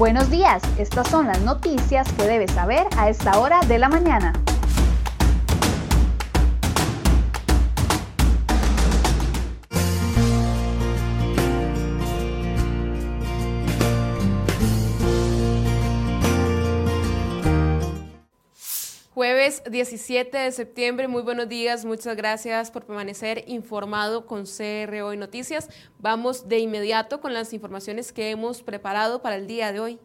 Buenos días, estas son las noticias que debes saber a esta hora de la mañana. Jueves 17 de septiembre, muy buenos días, muchas gracias por permanecer informado con CRO y Noticias. Vamos de inmediato con las informaciones que hemos preparado para el día de hoy.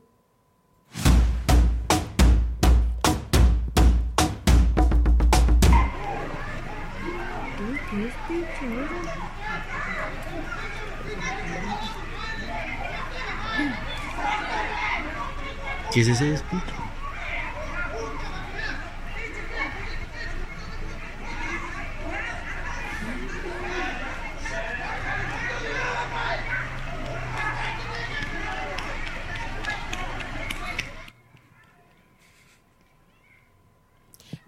¿Qué es ese despicho?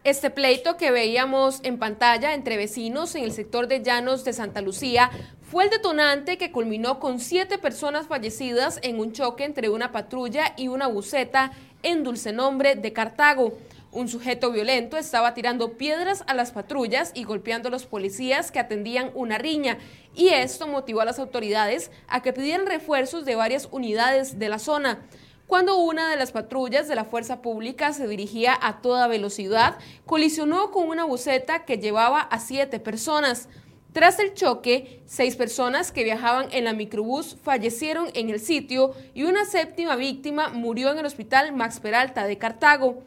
Este pleito que veíamos en pantalla entre vecinos en el sector de Llanos de Santa Lucía fue el detonante que culminó con siete personas fallecidas en un choque entre una patrulla y una buceta en Dulce Nombre de Cartago. Un sujeto violento estaba tirando piedras a las patrullas y golpeando a los policías que atendían una riña, y esto motivó a las autoridades a que pidieran refuerzos de varias unidades de la zona cuando una de las patrullas de la fuerza pública se dirigía a toda velocidad, colisionó con una buceta que llevaba a siete personas. Tras el choque, seis personas que viajaban en la microbús fallecieron en el sitio y una séptima víctima murió en el hospital Max Peralta de Cartago.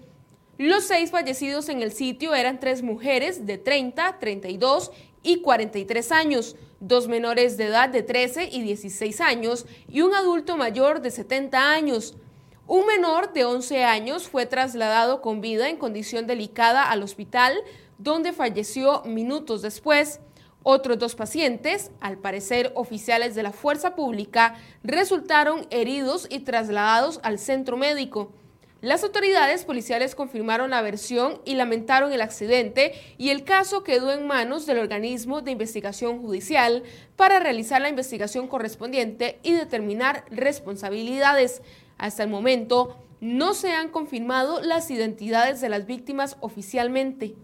Los seis fallecidos en el sitio eran tres mujeres de 30, 32 y 43 años, dos menores de edad de 13 y 16 años y un adulto mayor de 70 años. Un menor de 11 años fue trasladado con vida en condición delicada al hospital, donde falleció minutos después. Otros dos pacientes, al parecer oficiales de la fuerza pública, resultaron heridos y trasladados al centro médico. Las autoridades policiales confirmaron la versión y lamentaron el accidente y el caso quedó en manos del organismo de investigación judicial para realizar la investigación correspondiente y determinar responsabilidades. Hasta el momento no se han confirmado las identidades de las víctimas oficialmente.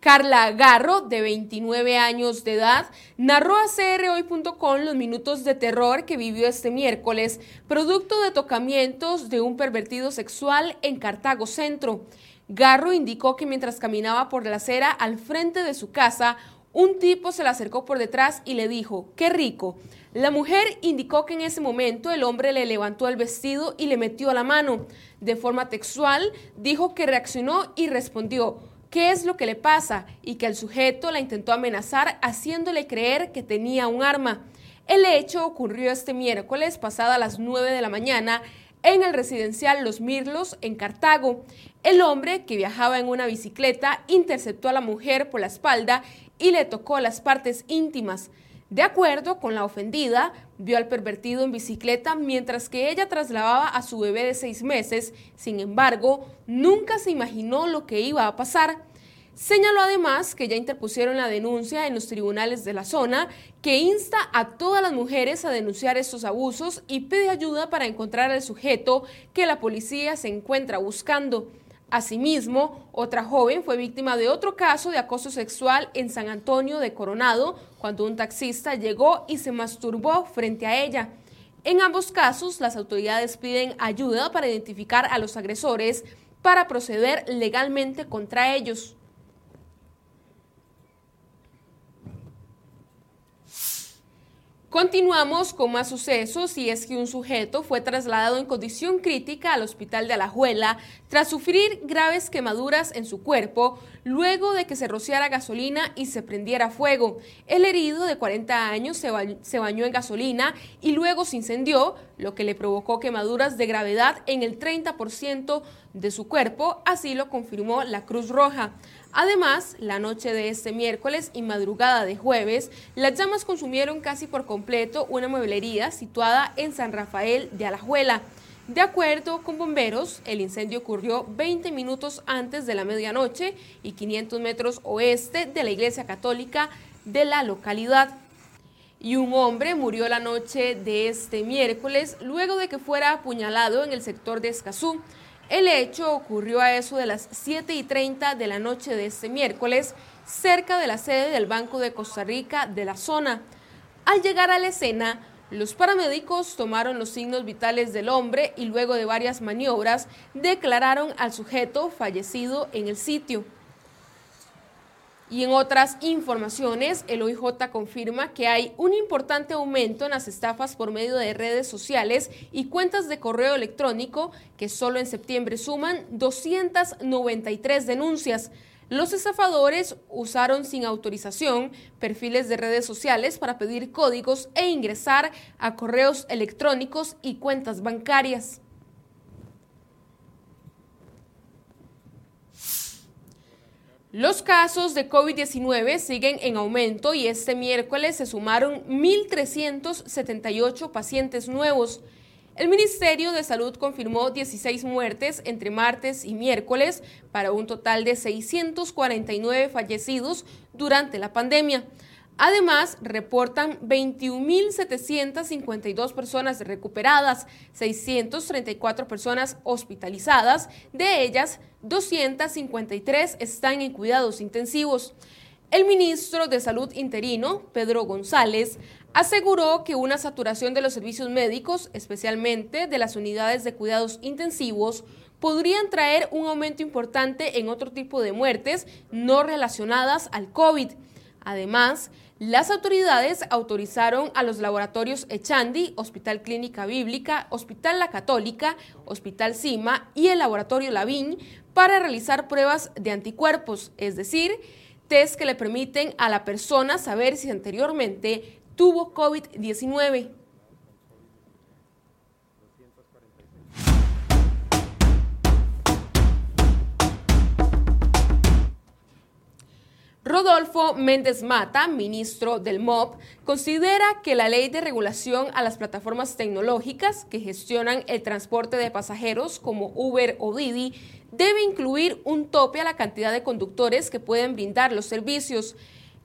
Carla Garro, de 29 años de edad, narró a crhoy.com los minutos de terror que vivió este miércoles, producto de tocamientos de un pervertido sexual en Cartago Centro. Garro indicó que mientras caminaba por la acera al frente de su casa, un tipo se le acercó por detrás y le dijo, qué rico. La mujer indicó que en ese momento el hombre le levantó el vestido y le metió la mano. De forma textual, dijo que reaccionó y respondió, ¿qué es lo que le pasa? Y que el sujeto la intentó amenazar haciéndole creer que tenía un arma. El hecho ocurrió este miércoles pasada a las 9 de la mañana en el residencial Los Mirlos en Cartago. El hombre, que viajaba en una bicicleta, interceptó a la mujer por la espalda y le tocó las partes íntimas. De acuerdo con la ofendida, vio al pervertido en bicicleta mientras que ella trasladaba a su bebé de seis meses. Sin embargo, nunca se imaginó lo que iba a pasar. Señaló además que ya interpusieron la denuncia en los tribunales de la zona, que insta a todas las mujeres a denunciar estos abusos y pide ayuda para encontrar al sujeto que la policía se encuentra buscando. Asimismo, otra joven fue víctima de otro caso de acoso sexual en San Antonio de Coronado, cuando un taxista llegó y se masturbó frente a ella. En ambos casos, las autoridades piden ayuda para identificar a los agresores para proceder legalmente contra ellos. Continuamos con más sucesos y es que un sujeto fue trasladado en condición crítica al hospital de Alajuela tras sufrir graves quemaduras en su cuerpo luego de que se rociara gasolina y se prendiera fuego. El herido de 40 años se, bañó en gasolina y luego se incendió, lo que le provocó quemaduras de gravedad en el 30% de su cuerpo, así lo confirmó la Cruz Roja. Además, la noche de este miércoles y madrugada de jueves, las llamas consumieron casi por completo una mueblería situada en San Rafael de Alajuela. De acuerdo con bomberos, el incendio ocurrió 20 minutos antes de la medianoche y 500 metros oeste de la iglesia católica de la localidad. y un hombre murió la noche de este miércoles luego de que fuera apuñalado en el sector de Escazú. El hecho ocurrió a eso de las 7 y 30 de la noche de este miércoles, cerca de la sede del Banco de Costa Rica de la zona. Al llegar a la escena, los paramédicos tomaron los signos vitales del hombre y luego de varias maniobras declararon al sujeto fallecido en el sitio. Y en otras informaciones, el OIJ confirma que hay un importante aumento en las estafas por medio de redes sociales y cuentas de correo electrónico que solo en septiembre suman 293 denuncias. Los estafadores usaron sin autorización perfiles de redes sociales para pedir códigos e ingresar a correos electrónicos y cuentas bancarias. Los casos de COVID-19 siguen en aumento y este miércoles se sumaron 1.378 pacientes nuevos. El Ministerio de Salud confirmó 16 muertes entre martes y miércoles para un total de 649 fallecidos durante la pandemia. Además, reportan 21.752 personas recuperadas, 634 personas hospitalizadas, de ellas 253 están en cuidados intensivos. El ministro de Salud interino, Pedro González, aseguró que una saturación de los servicios médicos, especialmente de las unidades de cuidados intensivos, podrían traer un aumento importante en otro tipo de muertes no relacionadas al COVID. Además, las autoridades autorizaron a los laboratorios Echandi, Hospital Clínica Bíblica, Hospital La Católica, Hospital Cima y el Laboratorio Lavín para realizar pruebas de anticuerpos, es decir, test que le permiten a la persona saber si anteriormente tuvo COVID-19. Rodolfo Méndez Mata, ministro del MOP, considera que la ley de regulación a las plataformas tecnológicas que gestionan el transporte de pasajeros como Uber o Didi debe incluir un tope a la cantidad de conductores que pueden brindar los servicios.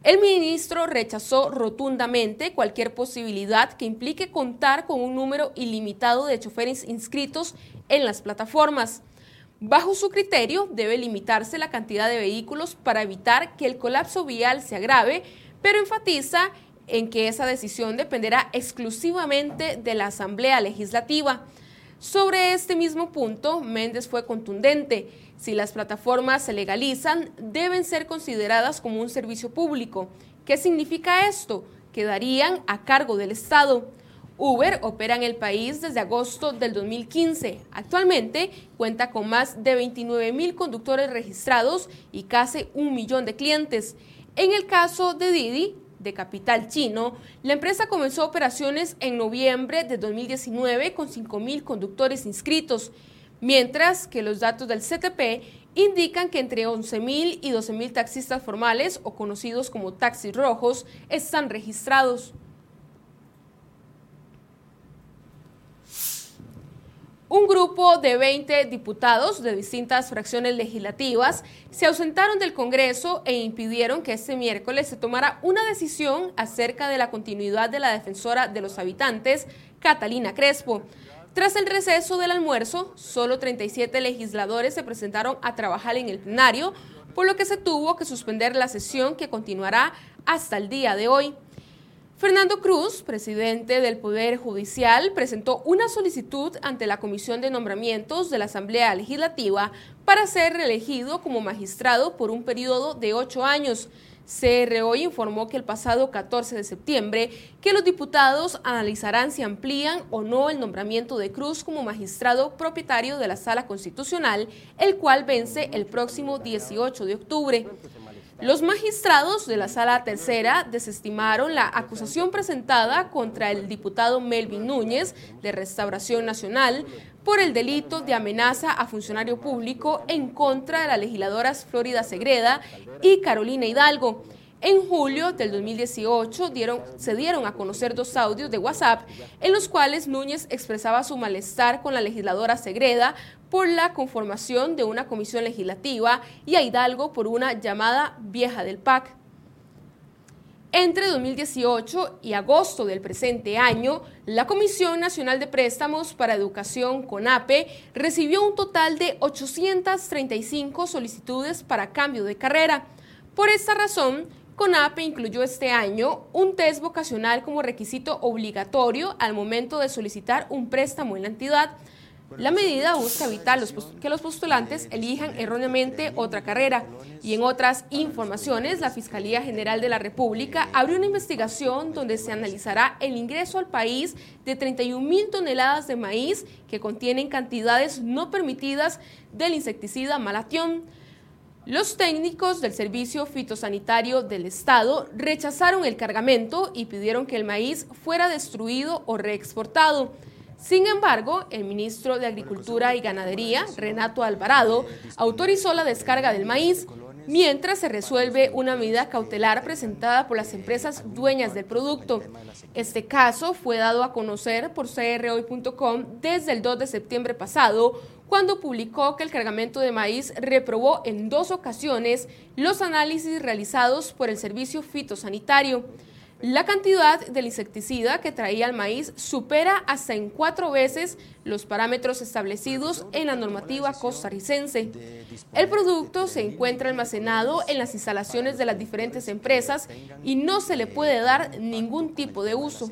El ministro rechazó rotundamente cualquier posibilidad que implique contar con un número ilimitado de choferes inscritos en las plataformas. Bajo su criterio, debe limitarse la cantidad de vehículos para evitar que el colapso vial se agrave, pero enfatiza en que esa decisión dependerá exclusivamente de la Asamblea Legislativa. Sobre este mismo punto, Méndez fue contundente. Si las plataformas se legalizan, deben ser consideradas como un servicio público. ¿Qué significa esto? Quedarían a cargo del Estado. Uber opera en el país desde agosto del 2015. Actualmente cuenta con más de 29 mil conductores registrados y casi un millón de clientes. En el caso de Didi, de capital chino, la empresa comenzó operaciones en noviembre de 2019 con 5 mil conductores inscritos, mientras que los datos del CTP indican que entre 11 mil y 12 mil taxistas formales o conocidos como taxis rojos están registrados. Un grupo de 20 diputados de distintas fracciones legislativas se ausentaron del Congreso e impidieron que este miércoles se tomara una decisión acerca de la continuidad de la defensora de los habitantes, Catalina Crespo. Tras el receso del almuerzo, solo 37 legisladores se presentaron a trabajar en el plenario, por lo que se tuvo que suspender la sesión que continuará hasta el día de hoy. Fernando Cruz, presidente del Poder Judicial, presentó una solicitud ante la Comisión de Nombramientos de la Asamblea Legislativa para ser reelegido como magistrado por un periodo de ocho años. CRO informó que el pasado 14 de septiembre que los diputados analizarán si amplían o no el nombramiento de Cruz como magistrado propietario de la Sala Constitucional, el cual vence el próximo 18 de octubre. Los magistrados de la Sala Tercera desestimaron la acusación presentada contra el diputado Melvin Núñez de Restauración Nacional por el delito de amenaza a funcionario público en contra de las legisladoras Florida Segreda y Carolina Hidalgo. En julio del 2018 dieron, se dieron a conocer dos audios de WhatsApp en los cuales Núñez expresaba su malestar con la legisladora Segreda por la conformación de una comisión legislativa y a Hidalgo por una llamada vieja del PAC. Entre 2018 y agosto del presente año, la Comisión Nacional de Préstamos para Educación, CONAPE, recibió un total de 835 solicitudes para cambio de carrera. Por esta razón, CONAPE incluyó este año un test vocacional como requisito obligatorio al momento de solicitar un préstamo en la entidad. La medida busca evitar que los postulantes elijan erróneamente otra carrera. Y en otras informaciones, la Fiscalía General de la República abrió una investigación donde se analizará el ingreso al país de 31 mil toneladas de maíz que contienen cantidades no permitidas del insecticida malatión. Los técnicos del Servicio Fitosanitario del Estado rechazaron el cargamento y pidieron que el maíz fuera destruido o reexportado. Sin embargo, el ministro de Agricultura y Ganadería, Renato Alvarado, autorizó la descarga del maíz mientras se resuelve una medida cautelar presentada por las empresas dueñas del producto. Este caso fue dado a conocer por crhoy.com desde el 2 de septiembre pasado, cuando publicó que el cargamento de maíz reprobó en dos ocasiones los análisis realizados por el Servicio Fitosanitario. La cantidad del insecticida que traía el maíz supera hasta en cuatro veces los parámetros establecidos en la normativa costarricense. El producto se encuentra almacenado en las instalaciones de las diferentes empresas y no se le puede dar ningún tipo de uso.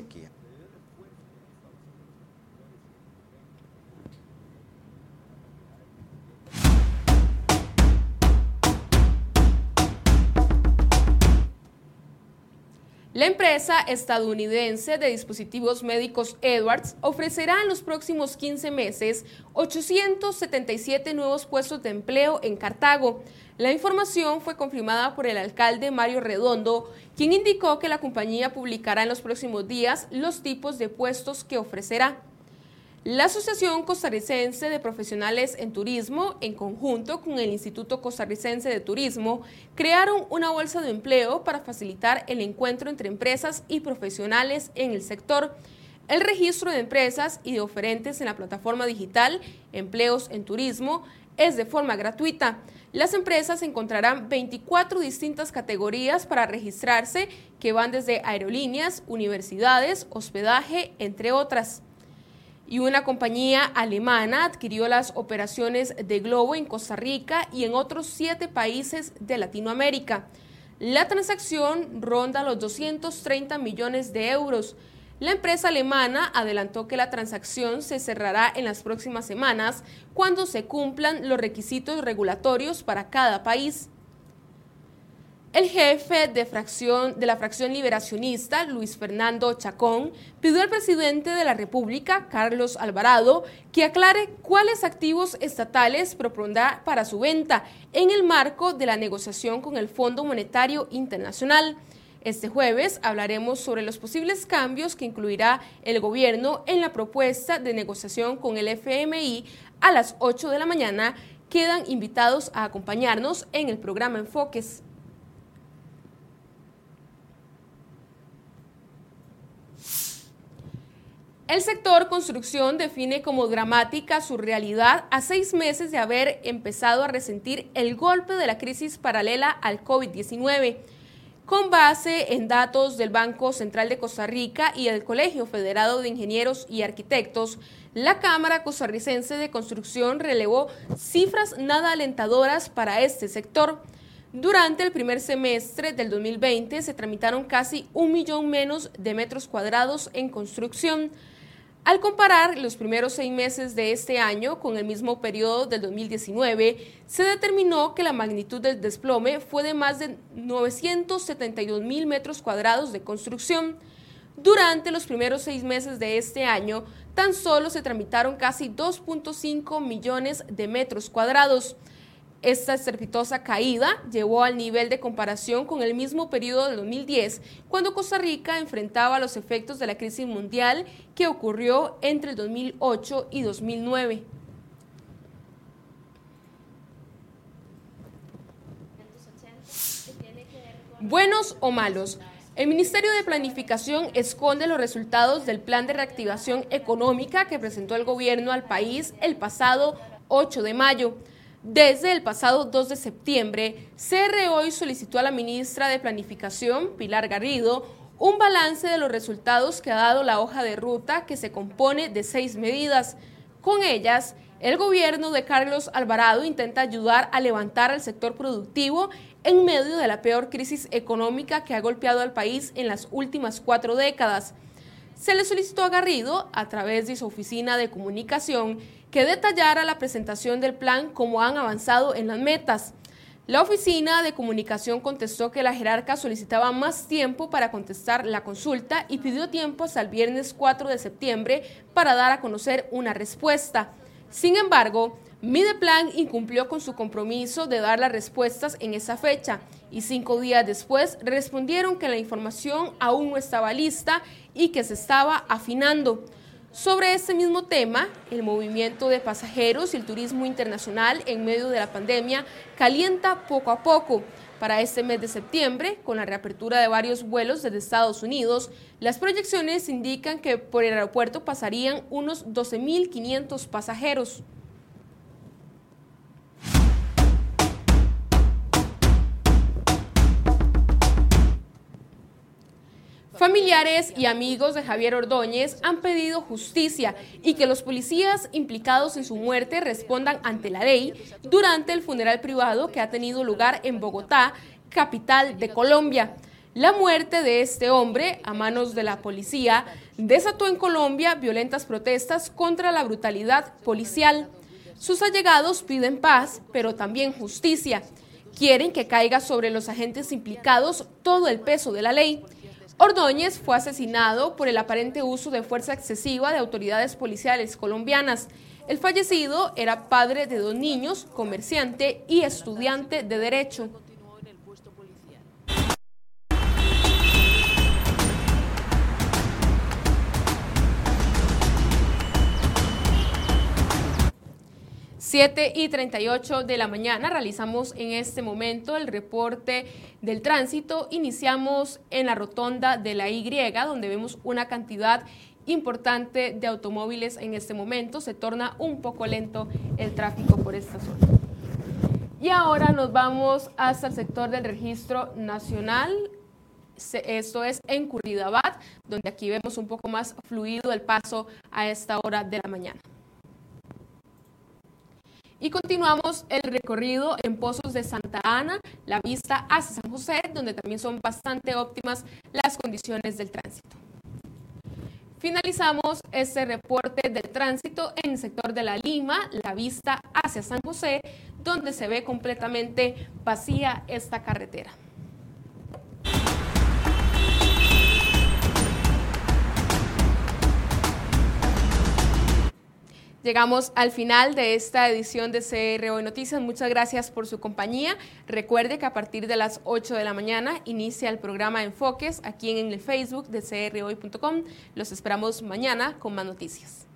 La empresa estadounidense de dispositivos médicos Edwards ofrecerá en los próximos 15 meses 877 nuevos puestos de empleo en Cartago. La información fue confirmada por el alcalde Mario Redondo, quien indicó que la compañía publicará en los próximos días los tipos de puestos que ofrecerá. La Asociación Costarricense de Profesionales en Turismo, en conjunto con el Instituto Costarricense de Turismo, crearon una bolsa de empleo para facilitar el encuentro entre empresas y profesionales en el sector. El registro de empresas y de oferentes en la plataforma digital Empleos en Turismo es de forma gratuita. Las empresas encontrarán 24 distintas categorías para registrarse que van desde aerolíneas, universidades, hospedaje, entre otras y una compañía alemana adquirió las operaciones de Globo en Costa Rica y en otros siete países de Latinoamérica. La transacción ronda los 230 millones de euros. La empresa alemana adelantó que la transacción se cerrará en las próximas semanas cuando se cumplan los requisitos regulatorios para cada país. El jefe de, fracción, de la fracción liberacionista, Luis Fernando Chacón, pidió al presidente de la República, Carlos Alvarado, que aclare cuáles activos estatales propondrá para su venta en el marco de la negociación con el Fondo Monetario Internacional. Este jueves hablaremos sobre los posibles cambios que incluirá el gobierno en la propuesta de negociación con el FMI a las 8 de la mañana. Quedan invitados a acompañarnos en el programa Enfoques. El sector construcción define como dramática su realidad a seis meses de haber empezado a resentir el golpe de la crisis paralela al COVID-19. Con base en datos del Banco Central de Costa Rica y el Colegio Federado de Ingenieros y Arquitectos, la Cámara Costarricense de Construcción relevó cifras nada alentadoras para este sector. Durante el primer semestre del 2020 se tramitaron casi un millón menos de metros cuadrados en construcción. Al comparar los primeros seis meses de este año con el mismo periodo del 2019, se determinó que la magnitud del desplome fue de más de 972 mil metros cuadrados de construcción. Durante los primeros seis meses de este año, tan solo se tramitaron casi 2.5 millones de metros cuadrados. Esta estrepitosa caída llevó al nivel de comparación con el mismo periodo del 2010, cuando Costa Rica enfrentaba los efectos de la crisis mundial que ocurrió entre el 2008 y 2009. Buenos o malos. El Ministerio de Planificación esconde los resultados del Plan de Reactivación Económica que presentó el gobierno al país el pasado 8 de mayo. Desde el pasado 2 de septiembre, CR hoy solicitó a la ministra de Planificación, Pilar Garrido, un balance de los resultados que ha dado la hoja de ruta que se compone de seis medidas. Con ellas, el gobierno de Carlos Alvarado intenta ayudar a levantar al sector productivo en medio de la peor crisis económica que ha golpeado al país en las últimas cuatro décadas. Se le solicitó a Garrido, a través de su oficina de comunicación, que detallara la presentación del plan como han avanzado en las metas. La oficina de comunicación contestó que la jerarca solicitaba más tiempo para contestar la consulta y pidió tiempo hasta el viernes 4 de septiembre para dar a conocer una respuesta. Sin embargo, Mideplan incumplió con su compromiso de dar las respuestas en esa fecha y cinco días después respondieron que la información aún no estaba lista y que se estaba afinando. Sobre este mismo tema, el movimiento de pasajeros y el turismo internacional en medio de la pandemia calienta poco a poco. Para este mes de septiembre, con la reapertura de varios vuelos desde Estados Unidos, las proyecciones indican que por el aeropuerto pasarían unos 12.500 pasajeros. Familiares y amigos de Javier Ordóñez han pedido justicia y que los policías implicados en su muerte respondan ante la ley durante el funeral privado que ha tenido lugar en Bogotá, capital de Colombia. La muerte de este hombre a manos de la policía desató en Colombia violentas protestas contra la brutalidad policial. Sus allegados piden paz, pero también justicia. Quieren que caiga sobre los agentes implicados todo el peso de la ley. Ordóñez fue asesinado por el aparente uso de fuerza excesiva de autoridades policiales colombianas. El fallecido era padre de dos niños, comerciante y estudiante de Derecho. Siete y 38 de la mañana realizamos en este momento el reporte del tránsito. Iniciamos en la rotonda de la Y, donde vemos una cantidad importante de automóviles en este momento. Se torna un poco lento el tráfico por esta zona. Y ahora nos vamos hasta el sector del registro nacional. Esto es en Curridabat, donde aquí vemos un poco más fluido el paso a esta hora de la mañana. Y continuamos el recorrido en Pozos de Santa Ana, la vista hacia San José, donde también son bastante óptimas las condiciones del tránsito. Finalizamos este reporte del tránsito en el sector de la Lima, la vista hacia San José, donde se ve completamente vacía esta carretera. Llegamos al final de esta edición de CR Hoy Noticias. Muchas gracias por su compañía. Recuerde que a partir de las 8 de la mañana inicia el programa Enfoques aquí en el Facebook de crhoy.com. Los esperamos mañana con más noticias.